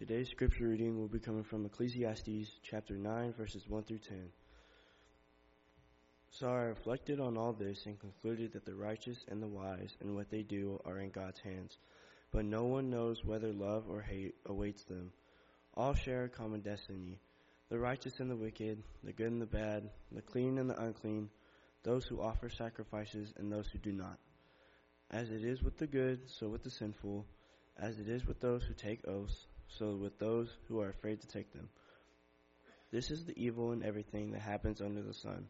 Today's scripture reading will be coming from Ecclesiastes chapter 9, verses 1 through 10. So I reflected on all this and concluded that the righteous and the wise and what they do are in God's hands. But no one knows whether love or hate awaits them. All share a common destiny the righteous and the wicked, the good and the bad, the clean and the unclean, those who offer sacrifices and those who do not. As it is with the good, so with the sinful, as it is with those who take oaths so with those who are afraid to take them. This is the evil in everything that happens under the sun.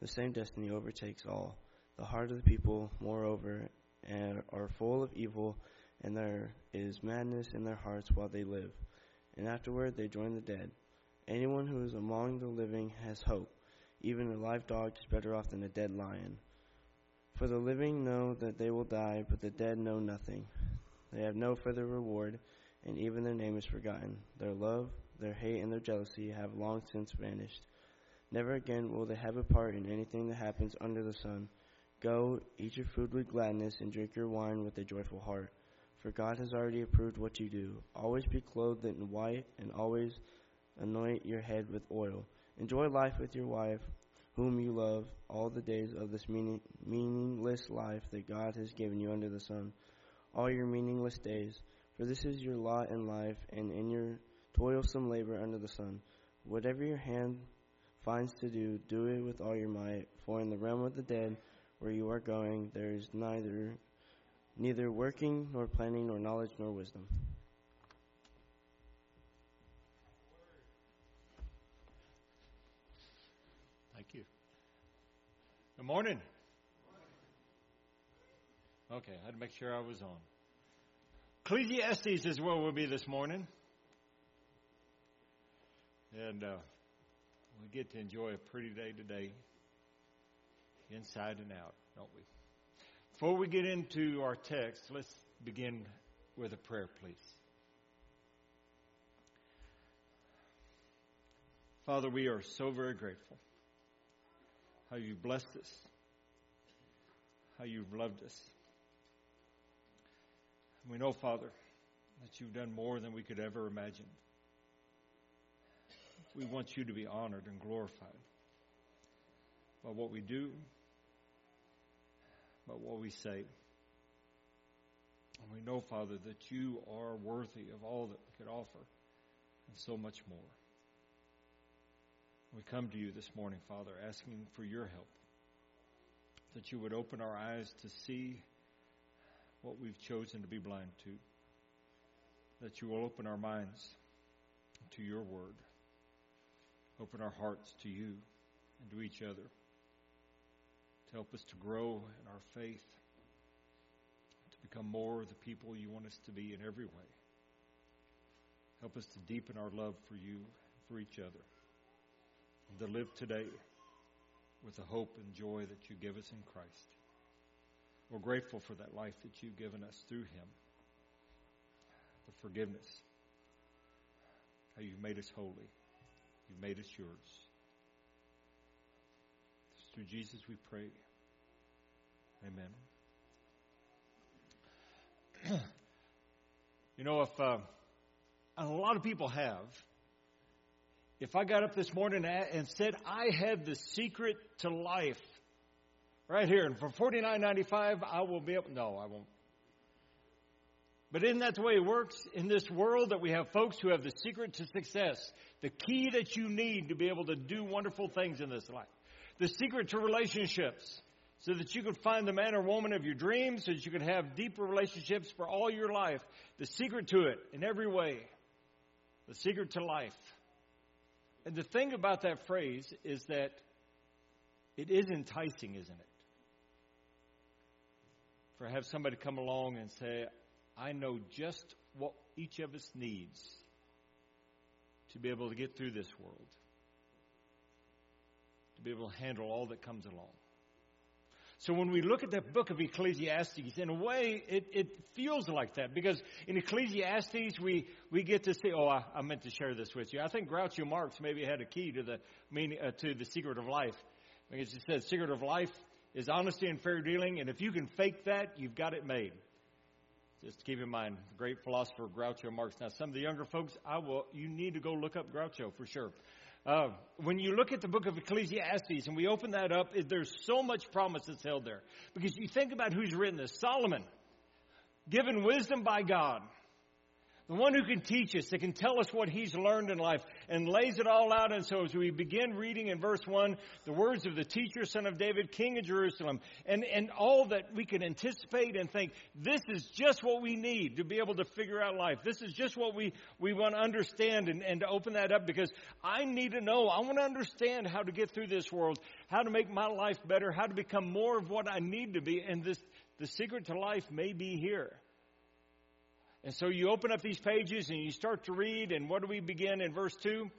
The same destiny overtakes all. The heart of the people, moreover, are full of evil, and there is madness in their hearts while they live. And afterward they join the dead. Anyone who is among the living has hope. Even a live dog is better off than a dead lion. For the living know that they will die, but the dead know nothing. They have no further reward and even their name is forgotten. Their love, their hate, and their jealousy have long since vanished. Never again will they have a part in anything that happens under the sun. Go, eat your food with gladness, and drink your wine with a joyful heart. For God has already approved what you do. Always be clothed in white, and always anoint your head with oil. Enjoy life with your wife, whom you love, all the days of this meaning, meaningless life that God has given you under the sun. All your meaningless days for this is your lot in life, and in your toilsome labor under the sun. Whatever your hand finds to do, do it with all your might. For in the realm of the dead, where you are going, there is neither neither working nor planning nor knowledge nor wisdom. Thank you. Good morning. Okay, I had to make sure I was on. Ecclesiastes is where we'll be this morning. And uh, we get to enjoy a pretty day today, inside and out, don't we? Before we get into our text, let's begin with a prayer, please. Father, we are so very grateful how you've blessed us, how you've loved us. We know, Father, that you've done more than we could ever imagine. We want you to be honored and glorified by what we do, by what we say. And we know, Father, that you are worthy of all that we could offer and so much more. We come to you this morning, Father, asking for your help, that you would open our eyes to see what we've chosen to be blind to. That you will open our minds to your word, open our hearts to you and to each other, to help us to grow in our faith, to become more of the people you want us to be in every way. Help us to deepen our love for you, for each other, and to live today with the hope and joy that you give us in Christ. We're grateful for that life that you've given us through him, the forgiveness, how you've made us holy, you've made us yours. It's through Jesus we pray. Amen. you know, if uh, a lot of people have, if I got up this morning and said I had the secret to life, Right here. And for $49.95, I will be able, no, I won't. But isn't that the way it works in this world that we have folks who have the secret to success, the key that you need to be able to do wonderful things in this life, the secret to relationships, so that you can find the man or woman of your dreams, so that you can have deeper relationships for all your life, the secret to it in every way, the secret to life. And the thing about that phrase is that it is enticing, isn't it? For have somebody come along and say, I know just what each of us needs to be able to get through this world, to be able to handle all that comes along. So when we look at the book of Ecclesiastes, in a way, it, it feels like that because in Ecclesiastes we, we get to see. Oh, I, I meant to share this with you. I think Groucho Marx maybe had a key to the meaning uh, to the secret of life. Because he said, "Secret of life is honesty and fair dealing, and if you can fake that, you've got it made. Just keep in mind, great philosopher Groucho Marx. Now, some of the younger folks, I will. You need to go look up Groucho for sure. Uh, when you look at the book of Ecclesiastes and we open that up, there's so much promise that's held there. Because you think about who's written this Solomon, given wisdom by God, the one who can teach us, that can tell us what he's learned in life, and lays it all out. And so, as we begin reading in verse 1, the words of the teacher, son of David, king of Jerusalem, and, and all that we can anticipate and think, this is just what we need to be able to figure out life. This is just what we, we want to understand and, and to open that up because I need to know. I want to understand how to get through this world, how to make my life better, how to become more of what I need to be. And this, the secret to life may be here. And so you open up these pages and you start to read, and what do we begin in verse 2?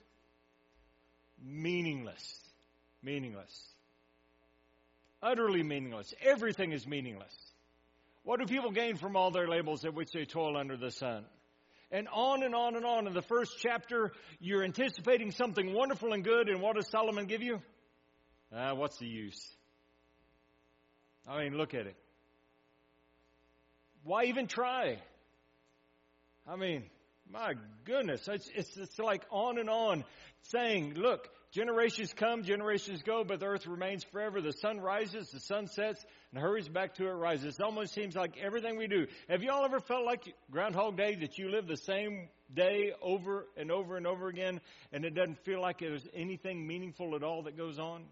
Meaningless. Meaningless. Utterly meaningless. Everything is meaningless. What do people gain from all their labels at which they toil under the sun? And on and on and on. In the first chapter, you're anticipating something wonderful and good, and what does Solomon give you? Ah, what's the use? I mean, look at it. Why even try? I mean, my goodness, it's, it's, it's like on and on saying, look, generations come, generations go, but the earth remains forever. The sun rises, the sun sets, and hurries back to it rises. It almost seems like everything we do. Have you all ever felt like Groundhog Day that you live the same day over and over and over again, and it doesn't feel like there's anything meaningful at all that goes on?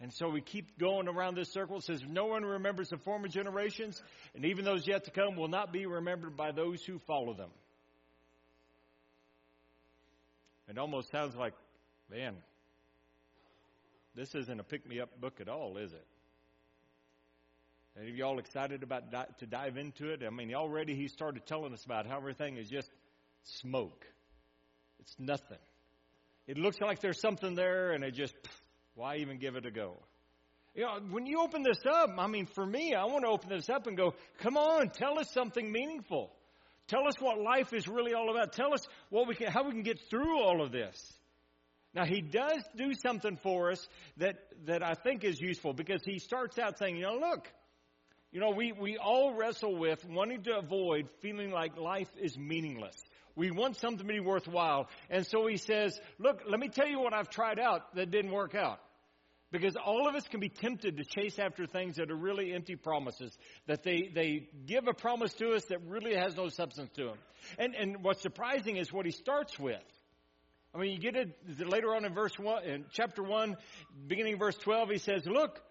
And so we keep going around this circle. It says, No one remembers the former generations, and even those yet to come will not be remembered by those who follow them. It almost sounds like, man, this isn't a pick me up book at all, is it? Any of y'all excited about di- to dive into it? I mean, already he started telling us about how everything is just smoke. It's nothing. It looks like there's something there, and it just why even give it a go? You know, when you open this up, I mean, for me, I want to open this up and go, come on, tell us something meaningful. Tell us what life is really all about. Tell us what we can, how we can get through all of this. Now, he does do something for us that, that I think is useful because he starts out saying, you know, look, you know, we, we all wrestle with wanting to avoid feeling like life is meaningless. We want something to be worthwhile. And so he says, look, let me tell you what I've tried out that didn't work out. Because all of us can be tempted to chase after things that are really empty promises, that they, they give a promise to us that really has no substance to them. And, and what's surprising is what he starts with. I mean, you get it later on in verse one, in chapter one, beginning verse 12, he says, look,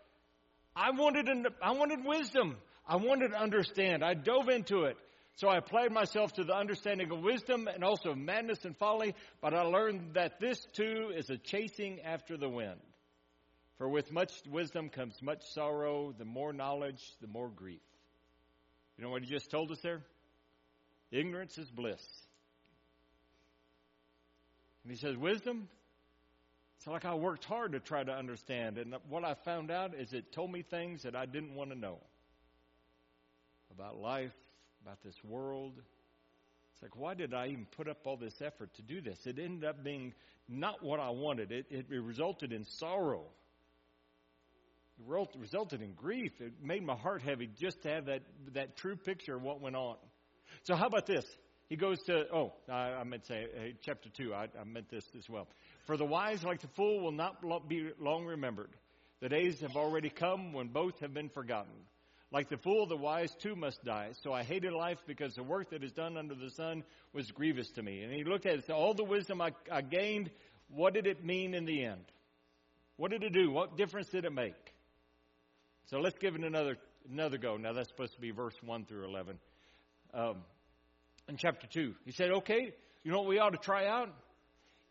I wanted, I wanted wisdom. I wanted to understand. I dove into it. So I applied myself to the understanding of wisdom and also of madness and folly, but I learned that this too is a chasing after the wind. For with much wisdom comes much sorrow, the more knowledge, the more grief. You know what he just told us there? Ignorance is bliss. And he says, Wisdom? It's like I worked hard to try to understand. And what I found out is it told me things that I didn't want to know about life, about this world. It's like, why did I even put up all this effort to do this? It ended up being not what I wanted. It, it resulted in sorrow. It resulted in grief. It made my heart heavy just to have that, that true picture of what went on. So, how about this? He goes to, oh, I, I meant to say, uh, chapter 2, I, I meant this as well. For the wise, like the fool, will not be long remembered. The days have already come when both have been forgotten. Like the fool, the wise too must die. So I hated life because the work that is done under the sun was grievous to me. And he looked at it, so all the wisdom I, I gained, what did it mean in the end? What did it do? What difference did it make? So let's give it another another go. Now that's supposed to be verse one through eleven. Um, in chapter two, he said, "Okay, you know what we ought to try out?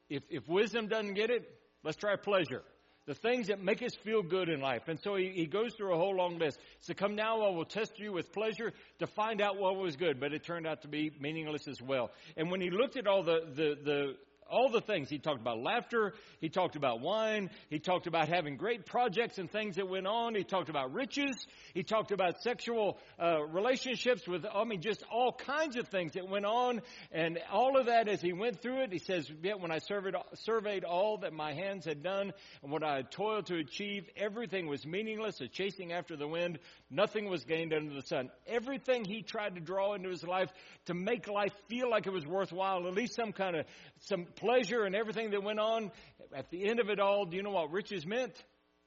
If if wisdom doesn't get it, let's try pleasure." The things that make us feel good in life. And so he, he goes through a whole long list. So come now, I will test you with pleasure to find out what was good. But it turned out to be meaningless as well. And when he looked at all the, the, the all the things. He talked about laughter. He talked about wine. He talked about having great projects and things that went on. He talked about riches. He talked about sexual uh, relationships with, I mean, just all kinds of things that went on. And all of that as he went through it, he says, Yet when I surveyed, surveyed all that my hands had done and what I had toiled to achieve, everything was meaningless, a chasing after the wind. Nothing was gained under the sun. Everything he tried to draw into his life to make life feel like it was worthwhile, at least some kind of, some pleasure and everything that went on, at the end of it all, do you know what riches meant?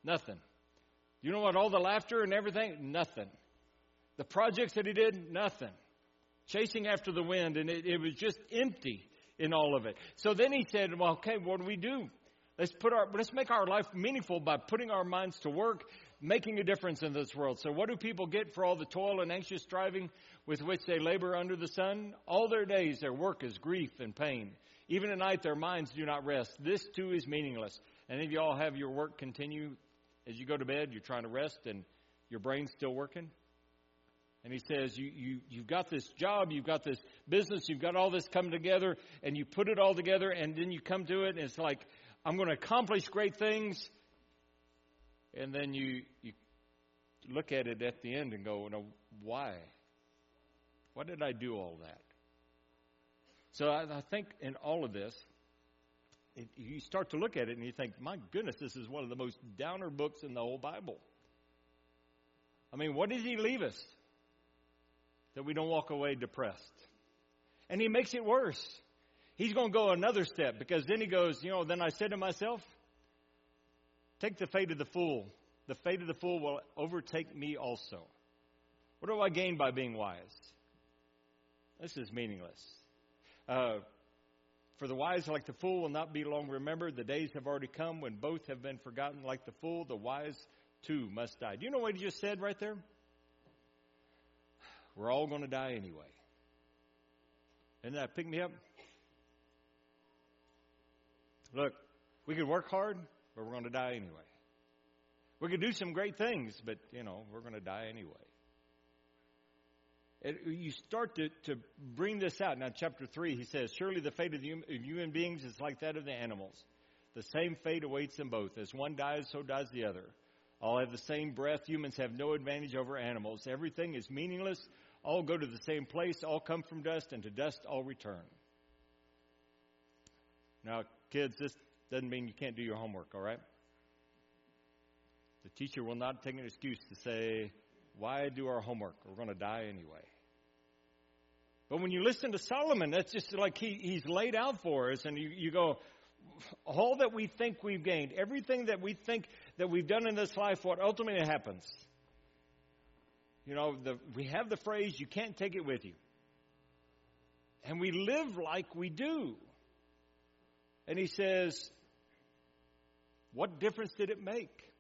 Nothing. Do you know what all the laughter and everything? Nothing. The projects that he did? Nothing. Chasing after the wind, and it, it was just empty in all of it. So then he said, Well, okay, what do we do? Let's put our let's make our life meaningful by putting our minds to work, making a difference in this world. So what do people get for all the toil and anxious striving with which they labor under the sun? All their days their work is grief and pain. Even at night, their minds do not rest. This too is meaningless. Any of you all have your work continue as you go to bed? You're trying to rest and your brain's still working? And he says, you, you, You've got this job, you've got this business, you've got all this coming together, and you put it all together, and then you come to it, and it's like, I'm going to accomplish great things. And then you, you look at it at the end and go, no, why? Why did I do all that? So I, I think in all of this, it, you start to look at it and you think, my goodness, this is one of the most downer books in the whole Bible. I mean, what does he leave us? That we don't walk away depressed. And he makes it worse. He's going to go another step because then he goes, you know, then I said to myself, take the fate of the fool. The fate of the fool will overtake me also. What do I gain by being wise? This is meaningless. Uh, for the wise, like the fool, will not be long remembered. The days have already come when both have been forgotten. Like the fool, the wise too must die. Do you know what he just said right there? We're all going to die anyway. Isn't that pick me up? Look, we could work hard, but we're going to die anyway. We could do some great things, but, you know, we're going to die anyway. It, you start to, to bring this out. Now, chapter 3, he says, Surely the fate of, the, of human beings is like that of the animals. The same fate awaits them both. As one dies, so dies the other. All have the same breath. Humans have no advantage over animals. Everything is meaningless. All go to the same place. All come from dust, and to dust all return. Now, kids, this doesn't mean you can't do your homework, all right? The teacher will not take an excuse to say, Why do our homework? We're going to die anyway. But when you listen to Solomon, that's just like he, he's laid out for us, and you, you go, all that we think we've gained, everything that we think that we've done in this life, what ultimately happens? You know, the, we have the phrase, you can't take it with you. And we live like we do. And he says, What difference did it make?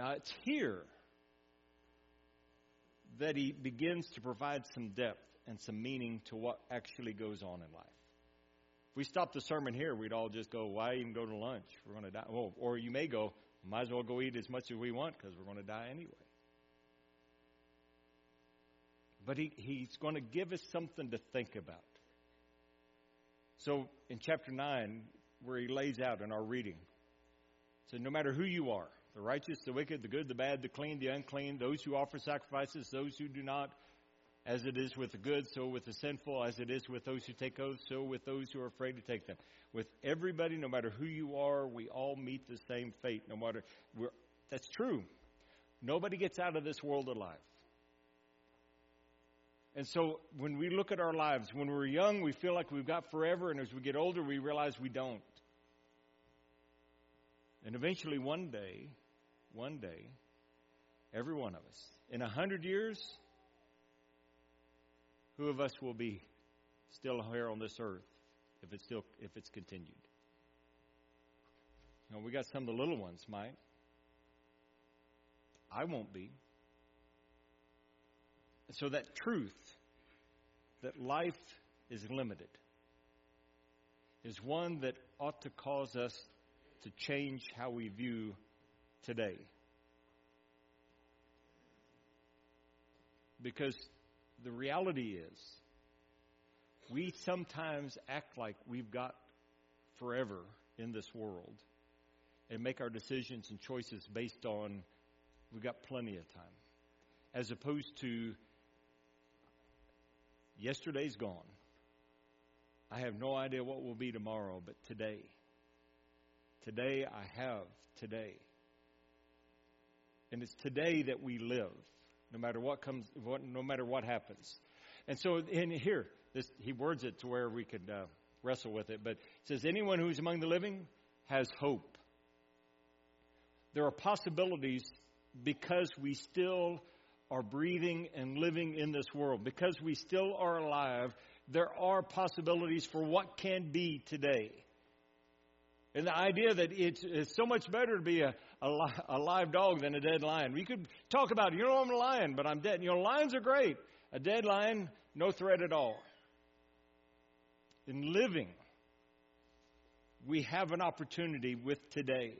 Now, it's here that he begins to provide some depth and some meaning to what actually goes on in life. If we stop the sermon here, we'd all just go, why even go to lunch? We're going to die. Well, or you may go, might as well go eat as much as we want because we're going to die anyway. But he, he's going to give us something to think about. So in chapter 9, where he lays out in our reading, so no matter who you are, the righteous, the wicked, the good, the bad, the clean, the unclean, those who offer sacrifices, those who do not. As it is with the good, so with the sinful. As it is with those who take oaths, so with those who are afraid to take them. With everybody, no matter who you are, we all meet the same fate. No matter, that's true. Nobody gets out of this world alive. And so when we look at our lives, when we're young, we feel like we've got forever, and as we get older, we realize we don't. And eventually, one day, one day, every one of us, in a hundred years, who of us will be still here on this earth if it's still if it's continued? You know, we got some of the little ones, might. I won't be. So that truth that life is limited is one that ought to cause us to change how we view today. Because the reality is we sometimes act like we've got forever in this world and make our decisions and choices based on we've got plenty of time, as opposed to yesterday's gone. I have no idea what will be tomorrow, but today, today I have today. And it's today that we live, no matter what comes, what, no matter what happens. And so in here, this, he words it to where we could uh, wrestle with it, but it says, anyone who's among the living has hope. There are possibilities because we still are breathing and living in this world, because we still are alive, there are possibilities for what can be today. And the idea that it's, it's so much better to be a, a, a, live dog than a dead lion. We could talk about, you know, I'm a lion, but I'm dead. You know, lions are great. A dead lion, no threat at all. In living, we have an opportunity with today.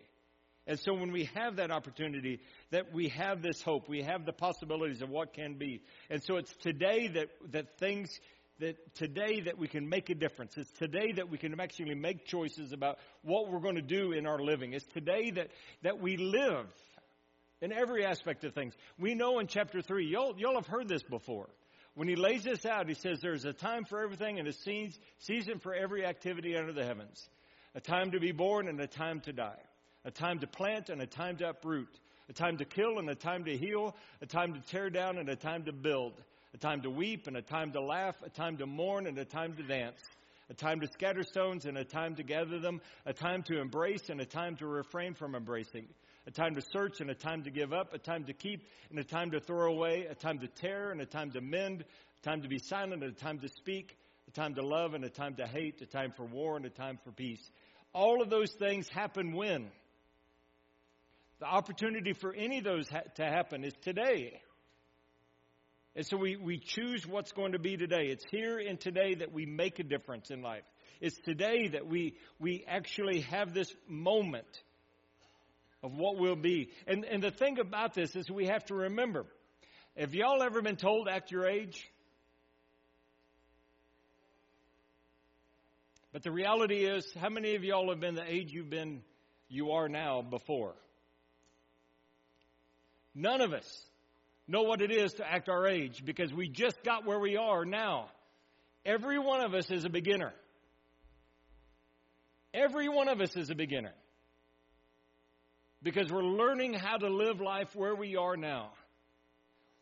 And so when we have that opportunity, that we have this hope, we have the possibilities of what can be. And so it's today that, that things, that today that we can make a difference. It's today that we can actually make choices about what we're going to do in our living. It's today that, that we live in every aspect of things. We know in chapter 3, y'all, y'all have heard this before. When he lays this out, he says there's a time for everything and a season for every activity under the heavens. A time to be born and a time to die a time to plant and a time to uproot, a time to kill and a time to heal, a time to tear down and a time to build, a time to weep and a time to laugh, a time to mourn and a time to dance, a time to scatter stones and a time to gather them, a time to embrace and a time to refrain from embracing, a time to search and a time to give up, a time to keep and a time to throw away, a time to tear and a time to mend, a time to be silent and a time to speak, a time to love and a time to hate, a time for war and a time for peace. All of those things happen when? The opportunity for any of those ha- to happen is today. And so we, we choose what's going to be today. It's here and today that we make a difference in life. It's today that we, we actually have this moment of what will be. And, and the thing about this is we have to remember have y'all ever been told act your age? But the reality is, how many of y'all have been the age you've been, you are now before? None of us know what it is to act our age because we just got where we are now. Every one of us is a beginner. Every one of us is a beginner. Because we're learning how to live life where we are now.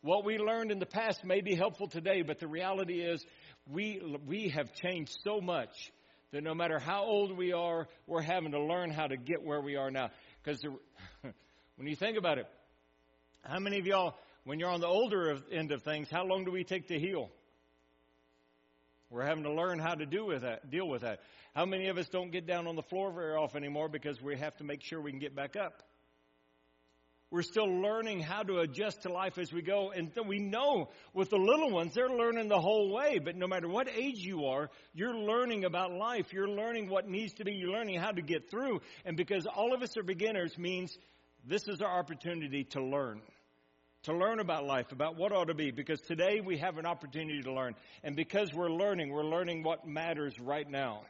What we learned in the past may be helpful today, but the reality is we, we have changed so much that no matter how old we are, we're having to learn how to get where we are now. Because when you think about it, how many of y'all, when you're on the older end of things, how long do we take to heal? We're having to learn how to do with that, deal with that. How many of us don't get down on the floor very often anymore because we have to make sure we can get back up? We're still learning how to adjust to life as we go. And we know with the little ones, they're learning the whole way. But no matter what age you are, you're learning about life. You're learning what needs to be. You're learning how to get through. And because all of us are beginners means this is our opportunity to learn. To learn about life, about what ought to be, because today we have an opportunity to learn. And because we're learning, we're learning what matters right now.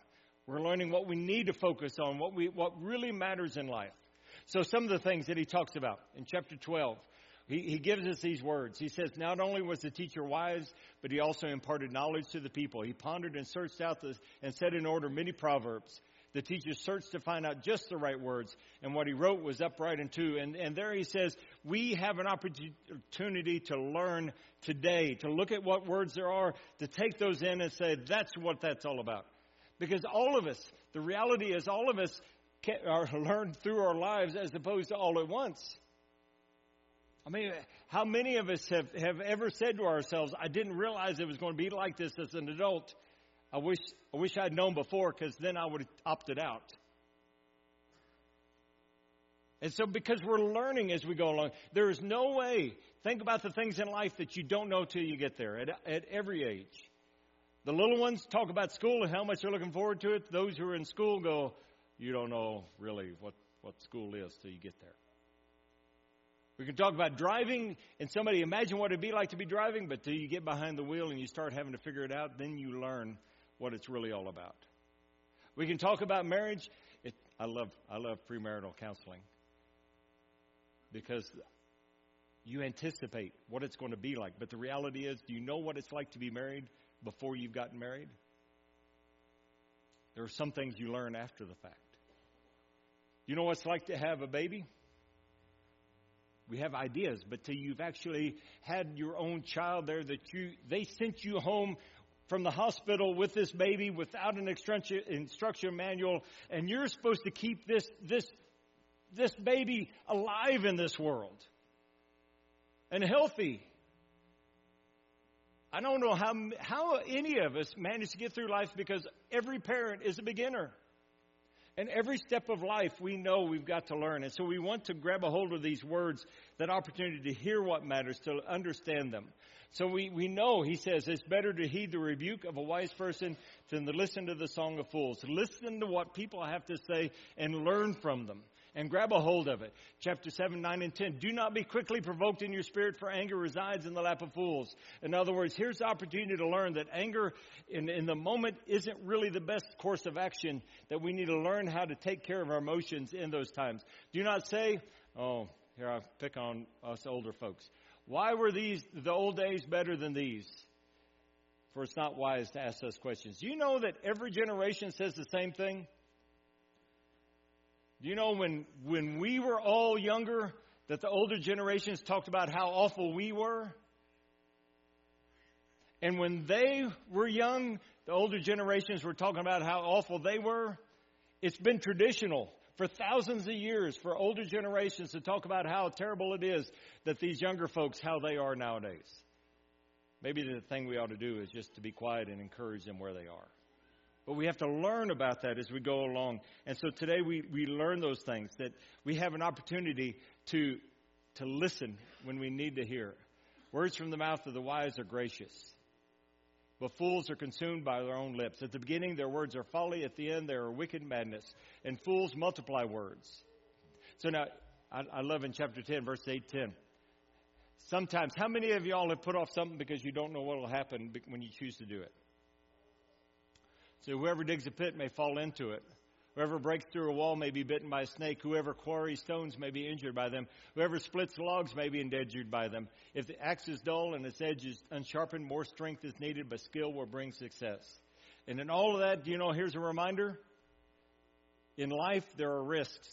We're learning what we need to focus on, what, we, what really matters in life. So, some of the things that he talks about in chapter 12, he, he gives us these words. He says, Not only was the teacher wise, but he also imparted knowledge to the people. He pondered and searched out the, and set in order many proverbs. The teacher searched to find out just the right words, and what he wrote was upright and true. And, and there he says, we have an opportunity to learn today, to look at what words there are, to take those in and say, that's what that's all about. Because all of us, the reality is all of us are learned through our lives as opposed to all at once. I mean, how many of us have, have ever said to ourselves, I didn't realize it was going to be like this as an adult? I wish, I wish I'd known before because then I would have opted out. And so, because we're learning as we go along, there is no way. Think about the things in life that you don't know till you get there at, at every age. The little ones talk about school and how much they're looking forward to it. Those who are in school go, You don't know really what, what school is till you get there. We can talk about driving and somebody imagine what it'd be like to be driving, but till you get behind the wheel and you start having to figure it out, then you learn what it's really all about. We can talk about marriage. It, I love I love premarital counseling because you anticipate what it's going to be like. But the reality is, do you know what it's like to be married before you've gotten married? There are some things you learn after the fact. You know what it's like to have a baby? We have ideas, but till you've actually had your own child there, that you they sent you home from the hospital with this baby without an instruction, manual, and you're supposed to keep this this this baby alive in this world and healthy. I don't know how how any of us manage to get through life because every parent is a beginner. And every step of life, we know we've got to learn. And so we want to grab a hold of these words, that opportunity to hear what matters, to understand them. So we, we know, he says, it's better to heed the rebuke of a wise person than to listen to the song of fools. Listen to what people have to say and learn from them and grab a hold of it. Chapter 7, 9, and 10. Do not be quickly provoked in your spirit, for anger resides in the lap of fools. In other words, here's the opportunity to learn that anger in, in the moment isn't really the best course of action, that we need to learn how to take care of our emotions in those times. Do not say, oh, here I pick on us older folks. Why were these, the old days better than these? For it's not wise to ask those questions. Do you know that every generation says the same thing? Do you know when, when we were all younger, that the older generations talked about how awful we were? And when they were young, the older generations were talking about how awful they were. It's been traditional for thousands of years for older generations to talk about how terrible it is that these younger folks, how they are nowadays. Maybe the thing we ought to do is just to be quiet and encourage them where they are. But we have to learn about that as we go along. And so today we, we learn those things, that we have an opportunity to, to listen when we need to hear. Words from the mouth of the wise are gracious, but fools are consumed by their own lips. At the beginning, their words are folly. At the end, they are wicked madness. And fools multiply words. So now, I, I love in chapter 10, verse 8, 10. Sometimes, how many of y'all have put off something because you don't know what will happen when you choose to do it? So whoever digs a pit may fall into it. Whoever breaks through a wall may be bitten by a snake. Whoever quarries stones may be injured by them. Whoever splits logs may be endangered by them. If the axe is dull and its edge is unsharpened, more strength is needed, but skill will bring success. And in all of that, do you know, here's a reminder. In life, there are risks.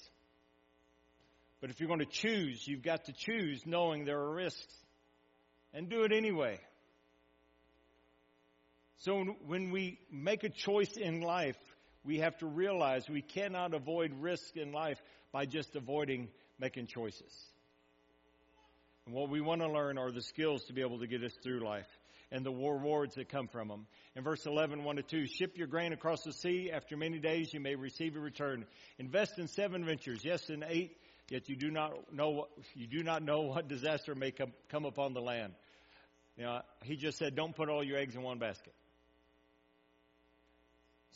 But if you're going to choose, you've got to choose knowing there are risks. And do it anyway. So when we make a choice in life, we have to realize we cannot avoid risk in life by just avoiding making choices. And what we want to learn are the skills to be able to get us through life and the rewards that come from them. In verse 11, 1 to 2, ship your grain across the sea. After many days, you may receive a return. Invest in seven ventures, yes, in eight, yet you do not know, you do not know what disaster may come, come upon the land. You he just said, don't put all your eggs in one basket.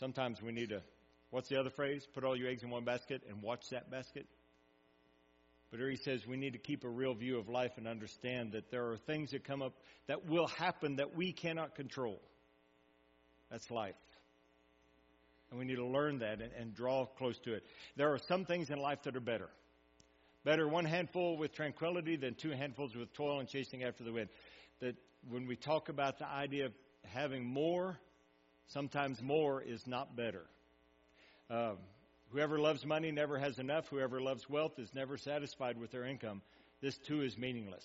Sometimes we need to, what's the other phrase? Put all your eggs in one basket and watch that basket. But here he says we need to keep a real view of life and understand that there are things that come up that will happen that we cannot control. That's life. And we need to learn that and, and, draw close to it. There are some things in life that are better. Better one handful with tranquility than two handfuls with toil and chasing after the wind. That when we talk about the idea of having more Sometimes more is not better. Um, whoever loves money never has enough. Whoever loves wealth is never satisfied with their income. This too is meaningless.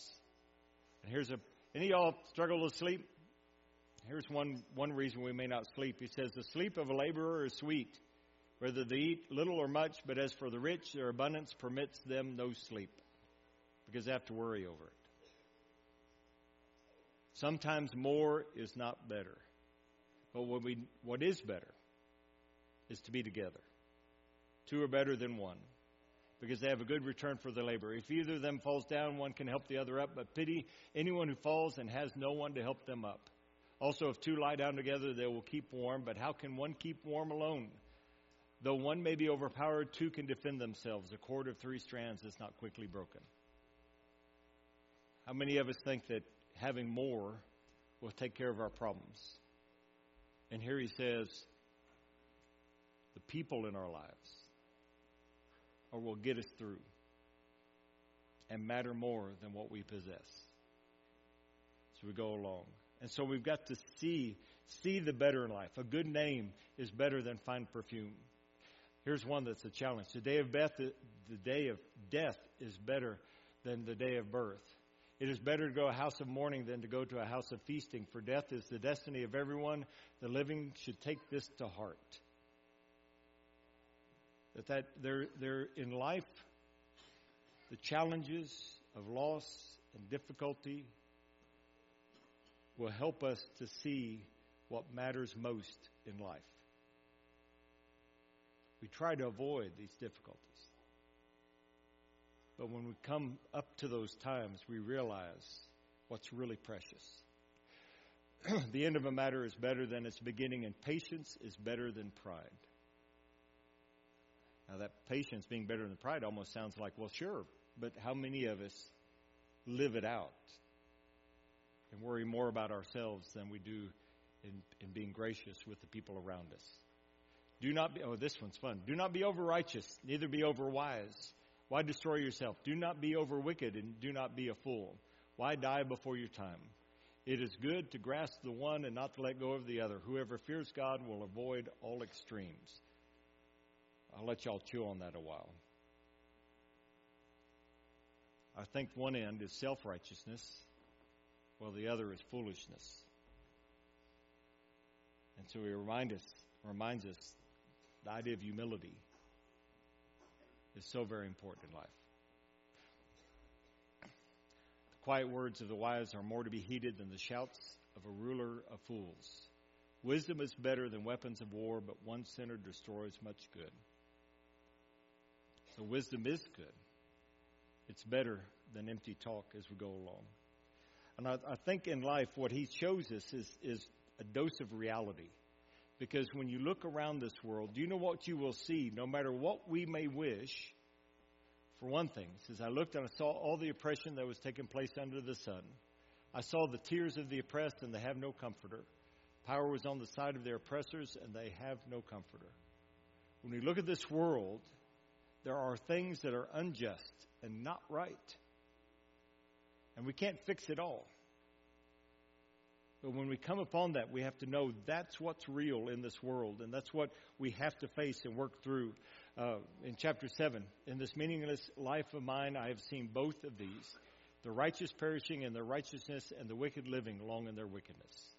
And here's a any of y'all struggle to sleep? Here's one one reason we may not sleep. He says the sleep of a laborer is sweet, whether they eat little or much, but as for the rich, their abundance permits them no sleep. Because they have to worry over it. Sometimes more is not better. But what, we, what is better is to be together. Two are better than one because they have a good return for their labor. If either of them falls down, one can help the other up, but pity anyone who falls and has no one to help them up. Also, if two lie down together, they will keep warm, but how can one keep warm alone? Though one may be overpowered, two can defend themselves. A cord of three strands is not quickly broken. How many of us think that having more will take care of our problems? And here he says, the people in our lives or will get us through and matter more than what we possess. So we go along. And so we've got to see see the better in life. A good name is better than fine perfume. Here's one that's a challenge. The day of death, the day of death is better than the day of birth. It is better to go to a house of mourning than to go to a house of feasting, for death is the destiny of everyone. The living should take this to heart. That, that they're, they're in life, the challenges of loss and difficulty will help us to see what matters most in life. We try to avoid these difficulties. But when we come up to those times, we realize what's really precious. the end of a matter is better than its beginning, and patience is better than pride. Now, that patience being better than pride almost sounds like, well, sure, but how many of us live it out and worry more about ourselves than we do in, in being gracious with the people around us? Do not be, oh, this one's fun. Do not be over righteous, neither be over wise. Why destroy yourself? Do not be over wicked, and do not be a fool. Why die before your time? It is good to grasp the one and not to let go of the other. Whoever fears God will avoid all extremes. I'll let y'all chew on that a while. I think one end is self righteousness, while the other is foolishness. And so he remind us, reminds us the idea of humility is so very important in life. The quiet words of the wise are more to be heeded than the shouts of a ruler of fools. Wisdom is better than weapons of war, but one sinner destroys much good. So wisdom is good. It's better than empty talk as we go along. And I, I think in life, what he shows us is, is a dose of reality. Because when you look around this world, do you know what you will see? No matter what we may wish, for one thing, says I looked and I saw all the oppression that was taking place under the sun, I saw the tears of the oppressed and they have no comforter. Power was on the side of their oppressors and they have no comforter. When we look at this world, there are things that are unjust and not right. And we can't fix it all. But when we come upon that, we have to know that's what's real in this world, and that's what we have to face and work through. Uh, in chapter 7, in this meaningless life of mine, I have seen both of these the righteous perishing in their righteousness, and the wicked living long in their wickedness.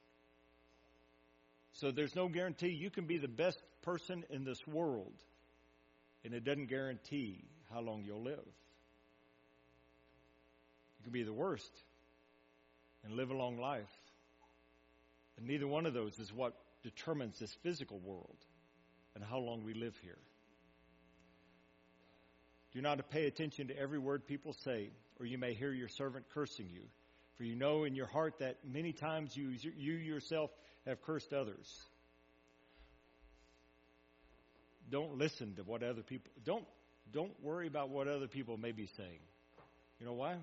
So there's no guarantee you can be the best person in this world, and it doesn't guarantee how long you'll live. You can be the worst and live a long life and neither one of those is what determines this physical world and how long we live here. Do not pay attention to every word people say, or you may hear your servant cursing you. For you know in your heart that many times you, you yourself have cursed others. Don't listen to what other people don't don't worry about what other people may be saying. You know why?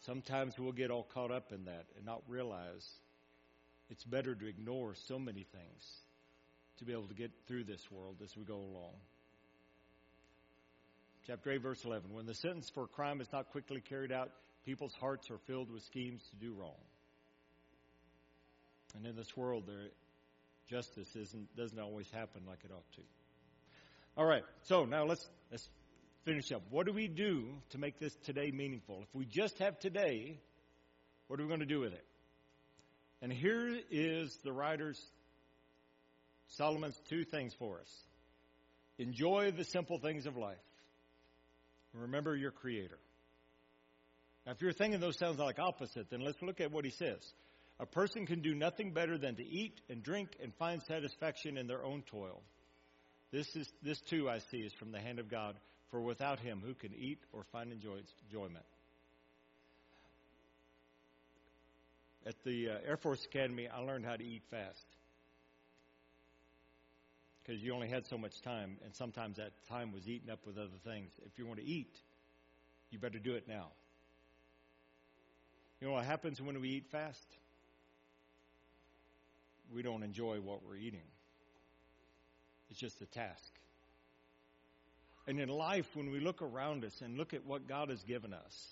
Sometimes we'll get all caught up in that and not realize it's better to ignore so many things to be able to get through this world as we go along. Chapter 8, verse 11. When the sentence for a crime is not quickly carried out, people's hearts are filled with schemes to do wrong. And in this world, there, justice isn't, doesn't always happen like it ought to. All right, so now let's, let's finish up. What do we do to make this today meaningful? If we just have today, what are we going to do with it? And here is the writer's Solomon's two things for us. Enjoy the simple things of life. Remember your creator. Now, if you're thinking those sounds like opposite, then let's look at what he says. A person can do nothing better than to eat and drink and find satisfaction in their own toil. This is this too I see is from the hand of God, for without him who can eat or find enjoyment? At the uh, Air Force Academy, I learned how to eat fast. Because you only had so much time, and sometimes that time was eaten up with other things. If you want to eat, you better do it now. You know what happens when we eat fast? we don't enjoy what we're eating. It's just a task. And in life, when we look around us and look at what God has given us,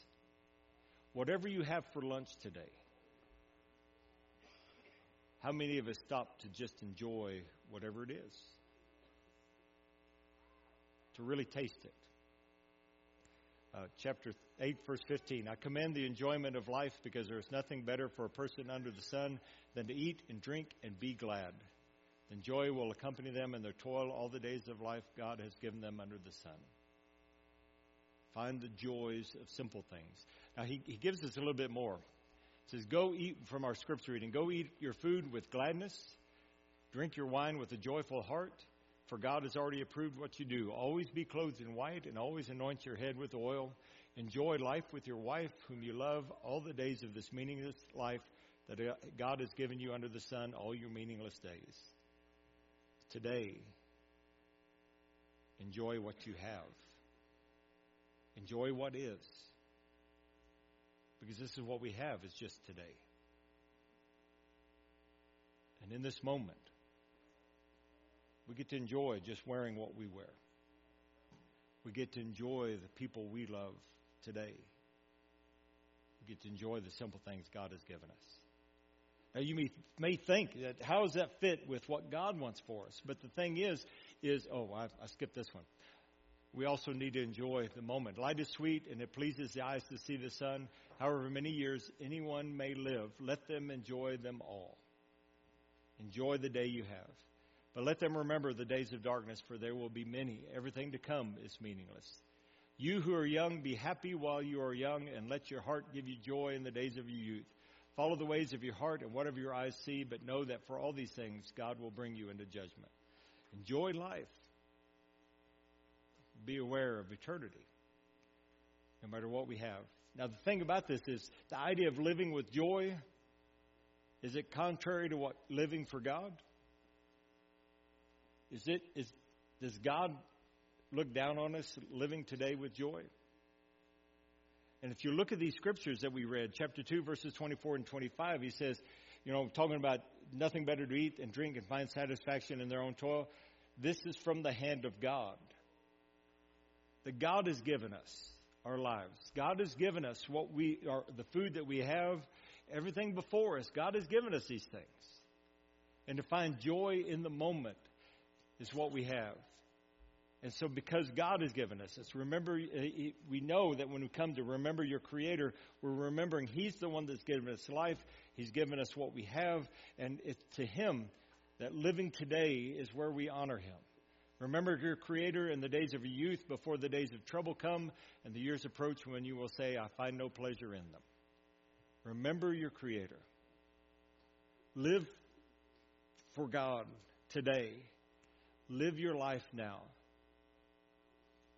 whatever you have for lunch today, how many of us stop to just enjoy whatever it is? To really taste it. Uh, chapter 8, verse 15. I commend the enjoyment of life because there is nothing better for a person under the sun than to eat and drink and be glad. Then joy will accompany them in their toil all the days of life God has given them under the sun. Find the joys of simple things. Now, he, he gives us a little bit more. He says, Go eat from our scripture reading. Go eat your food with gladness. Drink your wine with a joyful heart for God has already approved what you do. Always be clothed in white and always anoint your head with oil. Enjoy life with your wife, whom you love, all the days of this meaningless life that uh, God has given you under the sun, all your meaningless days. Today, enjoy what you have. Enjoy what is. Because this is what we have, is just today. And in this moment, we get to enjoy just wearing what we wear. We get to enjoy the people we love today. We get to enjoy the simple things God has given us. Now you may, may think that how does that fit with what God wants for us? But the thing is, is oh I, I skipped this one. We also need to enjoy the moment. Light is sweet and it pleases the eyes to see the sun. However many years anyone may live, let them enjoy them all. Enjoy the day you have. But let them remember the days of darkness, for there will be many. Everything to come is meaningless. You who are young, be happy while you are young, and let your heart give you joy in the days of your youth. Follow the ways of your heart and whatever your eyes see, but know that for all these things, God will bring you into judgment. Enjoy life. Be aware of eternity, no matter what we have. Now, the thing about this is the idea of living with joy is it contrary to what living for God? Is it is does God look down on us living today with joy? And if you look at these scriptures that we read, chapter 2, verses 24 and 25, he says, you know, talking about nothing better to eat and drink and find satisfaction in their own toil. This is from the hand of God. That God has given us our lives. God has given us what we are, the food that we have, everything before us. God has given us these things. And to find joy in the moment is what we have. And so, because God has given us this, remember, uh, we know that when we come to remember your Creator, we're remembering He's the one that's given us life. He's given us what we have. And it's to Him that living today is where we honor Him. Remember your Creator in the days of your youth before the days of trouble come and the years approach when you will say, I find no pleasure in them. Remember your Creator. Live for God today Live your life now.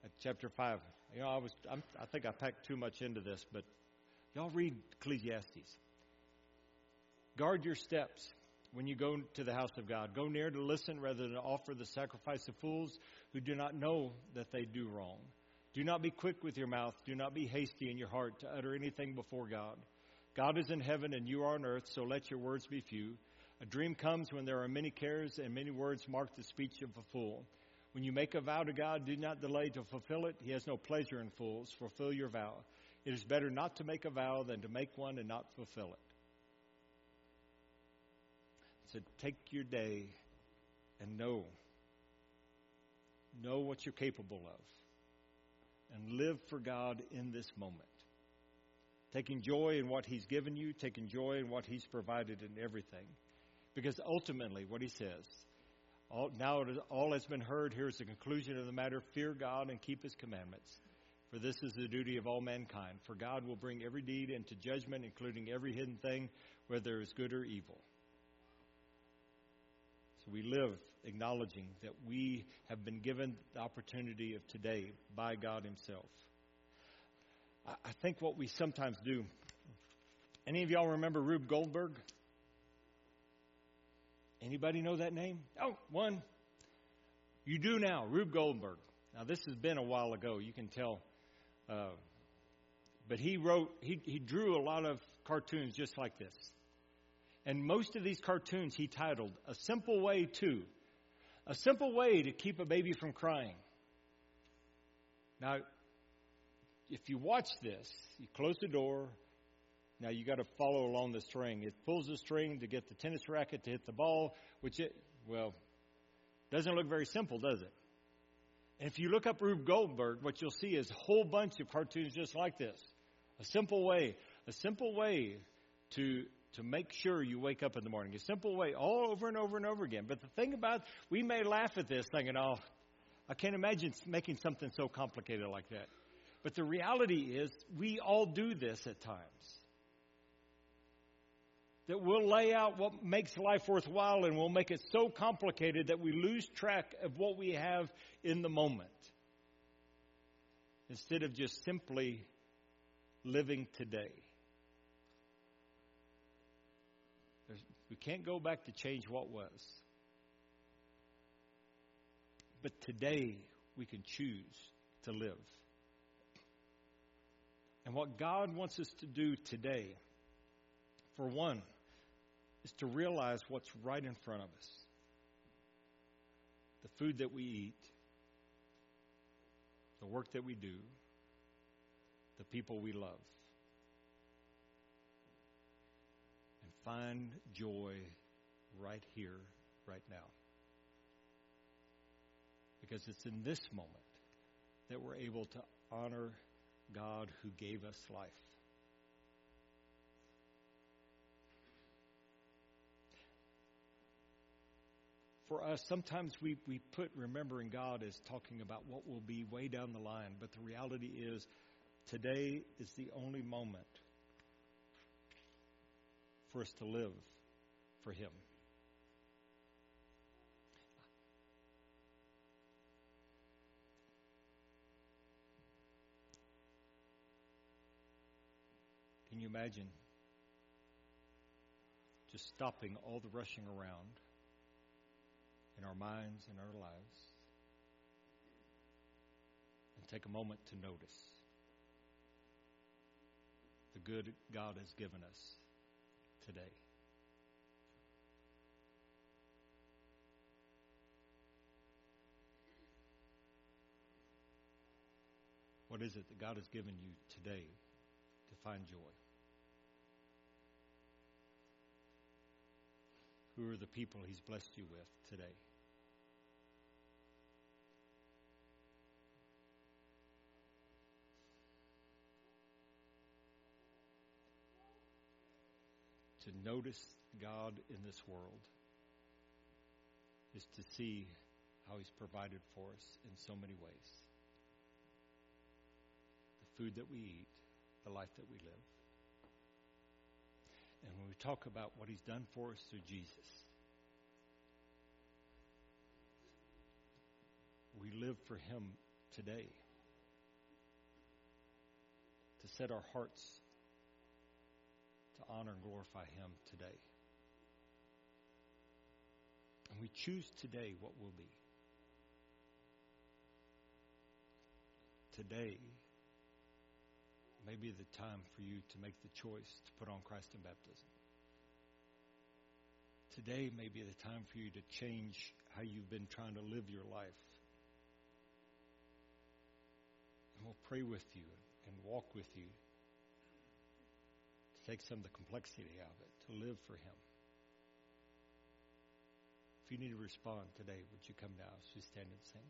At chapter 5. You know, I was I'm, I think I packed too much into this, but y'all read Ecclesiastes. Guard your steps when you go to the house of God. Go near to listen rather than offer the sacrifice of fools who do not know that they do wrong. Do not be quick with your mouth. Do not be hasty in your heart to utter anything before God. God is in heaven and you are on earth, so let your words be few. A dream comes when there are many cares and many words mark the speech of a fool. When you make a vow to God, do not delay to fulfill it. He has no pleasure in fools. Fulfill your vow. It is better not to make a vow than to make one and not fulfill it. So take your day and know. Know what you're capable of. And live for God in this moment. Taking joy in what He's given you, taking joy in what He's provided in everything. Because ultimately, what he says, all, now it is, all has been heard. Here's the conclusion of the matter fear God and keep his commandments. For this is the duty of all mankind. For God will bring every deed into judgment, including every hidden thing, whether it's good or evil. We live acknowledging that we have been given the opportunity of today by God Himself. I think what we sometimes do. Any of y'all remember Rube Goldberg? Anybody know that name? Oh, one. You do now, Rube Goldberg. Now, this has been a while ago, you can tell. Uh, but he wrote, he, he drew a lot of cartoons just like this. And most of these cartoons he titled A Simple Way to. A simple way to keep a baby from crying. Now, if you watch this, you close the door. Now you got to follow along the string. It pulls the string to get the tennis racket to hit the ball, which it, well, doesn't look very simple, does it? And if you look up Rube Goldberg, what you'll see is a whole bunch of cartoons just like this. A simple way, a simple way to to make sure you wake up in the morning. A simple way, all over and over and over again. But the thing about we may laugh at this, thinking, "Oh, I can't imagine making something so complicated like that." But the reality is, we all do this at times. That we'll lay out what makes life worthwhile and we'll make it so complicated that we lose track of what we have in the moment. Instead of just simply living today. There's, we can't go back to change what was. But today we can choose to live. And what God wants us to do today, for one, is to realize what's right in front of us the food that we eat, the work that we do, the people we love. Find joy right here, right now. Because it's in this moment that we're able to honor God who gave us life. For us, sometimes we, we put remembering God as talking about what will be way down the line, but the reality is today is the only moment for us to live for Him. Can you imagine just stopping all the rushing around in our minds and our lives and take a moment to notice the good God has given us today? What is it that God has given you today to find joy? Who are the people He's blessed you with today? To notice God in this world is to see how He's provided for us in so many ways. The food that we eat, the life that we live. And when we talk about what He's done for us through Jesus, we live for Him today. To set our hearts honor and glorify Him today. And we choose today what will be. Today may be the time for you to make the choice to put on Christ in baptism. Today may be the time for you to change how you've been trying to live your life. And we'll pray with you and walk with you take some of the complexity out of it, to live for Him. If you need to respond today, would you come now as we stand and sing?